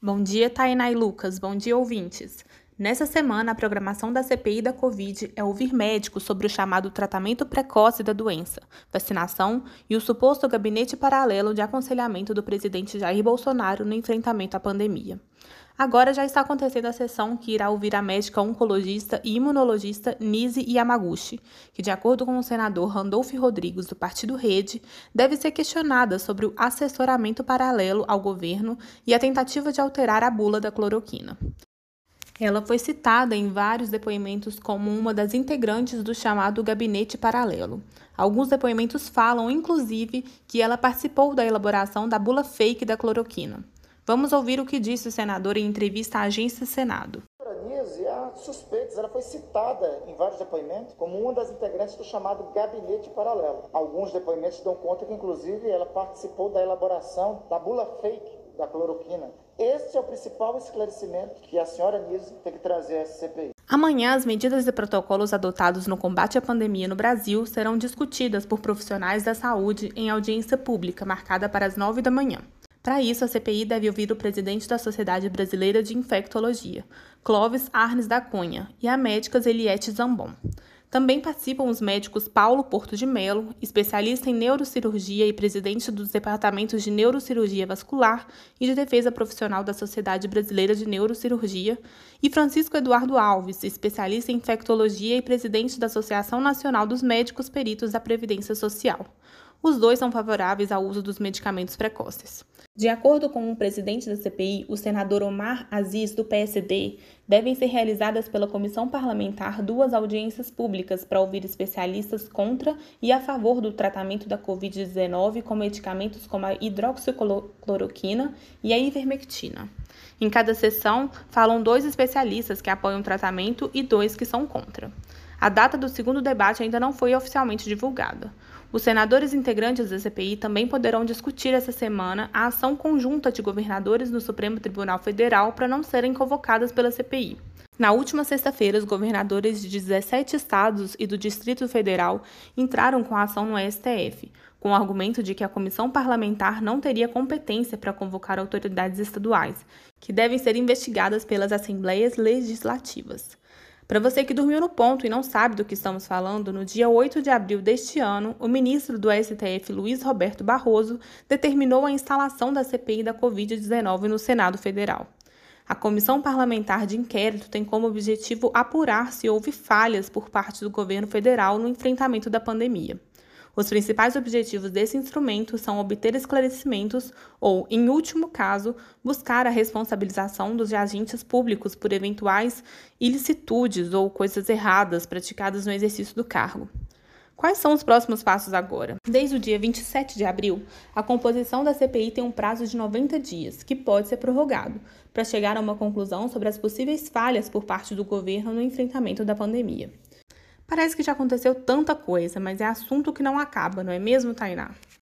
Bom dia, Tainá e Lucas. Bom dia, ouvintes. Nessa semana, a programação da CPI da Covid é ouvir médicos sobre o chamado tratamento precoce da doença, vacinação e o suposto gabinete paralelo de aconselhamento do presidente Jair Bolsonaro no enfrentamento à pandemia. Agora já está acontecendo a sessão que irá ouvir a médica oncologista e imunologista Nise Yamaguchi, que, de acordo com o senador Randolph Rodrigues, do Partido Rede, deve ser questionada sobre o assessoramento paralelo ao governo e a tentativa de alterar a bula da cloroquina. Ela foi citada em vários depoimentos como uma das integrantes do chamado gabinete paralelo. Alguns depoimentos falam, inclusive, que ela participou da elaboração da bula fake da cloroquina. Vamos ouvir o que disse o senador em entrevista à agência Senado. há suspeitos, ela foi citada em vários depoimentos como uma das integrantes do chamado gabinete paralelo. Alguns depoimentos dão conta que, inclusive, ela participou da elaboração da bula fake da cloroquina. Este é o principal esclarecimento que a senhora Nise tem que trazer à CPI. Amanhã, as medidas e protocolos adotados no combate à pandemia no Brasil serão discutidas por profissionais da saúde em audiência pública marcada para as nove da manhã. Para isso, a CPI deve ouvir o presidente da Sociedade Brasileira de Infectologia, Clóvis Arnes da Cunha, e a médica Eliette Zambon. Também participam os médicos Paulo Porto de Melo, especialista em neurocirurgia e presidente dos departamentos de neurocirurgia vascular e de defesa profissional da Sociedade Brasileira de Neurocirurgia, e Francisco Eduardo Alves, especialista em infectologia e presidente da Associação Nacional dos Médicos Peritos da Previdência Social. Os dois são favoráveis ao uso dos medicamentos precoces. De acordo com o presidente da CPI, o senador Omar Aziz, do PSD, devem ser realizadas pela comissão parlamentar duas audiências públicas para ouvir especialistas contra e a favor do tratamento da Covid-19 com medicamentos como a hidroxicloroquina e a ivermectina. Em cada sessão, falam dois especialistas que apoiam o tratamento e dois que são contra. A data do segundo debate ainda não foi oficialmente divulgada. Os senadores integrantes da CPI também poderão discutir essa semana a ação conjunta de governadores no Supremo Tribunal Federal para não serem convocadas pela CPI. Na última sexta-feira, os governadores de 17 estados e do Distrito Federal entraram com a ação no STF, com o argumento de que a comissão parlamentar não teria competência para convocar autoridades estaduais, que devem ser investigadas pelas assembleias legislativas. Para você que dormiu no ponto e não sabe do que estamos falando, no dia 8 de abril deste ano, o ministro do STF, Luiz Roberto Barroso, determinou a instalação da CPI da Covid-19 no Senado Federal. A comissão parlamentar de inquérito tem como objetivo apurar se houve falhas por parte do governo federal no enfrentamento da pandemia. Os principais objetivos desse instrumento são obter esclarecimentos ou, em último caso, buscar a responsabilização dos agentes públicos por eventuais ilicitudes ou coisas erradas praticadas no exercício do cargo. Quais são os próximos passos agora? Desde o dia 27 de abril, a composição da CPI tem um prazo de 90 dias, que pode ser prorrogado, para chegar a uma conclusão sobre as possíveis falhas por parte do governo no enfrentamento da pandemia. Parece que já aconteceu tanta coisa, mas é assunto que não acaba, não é mesmo, Tainá?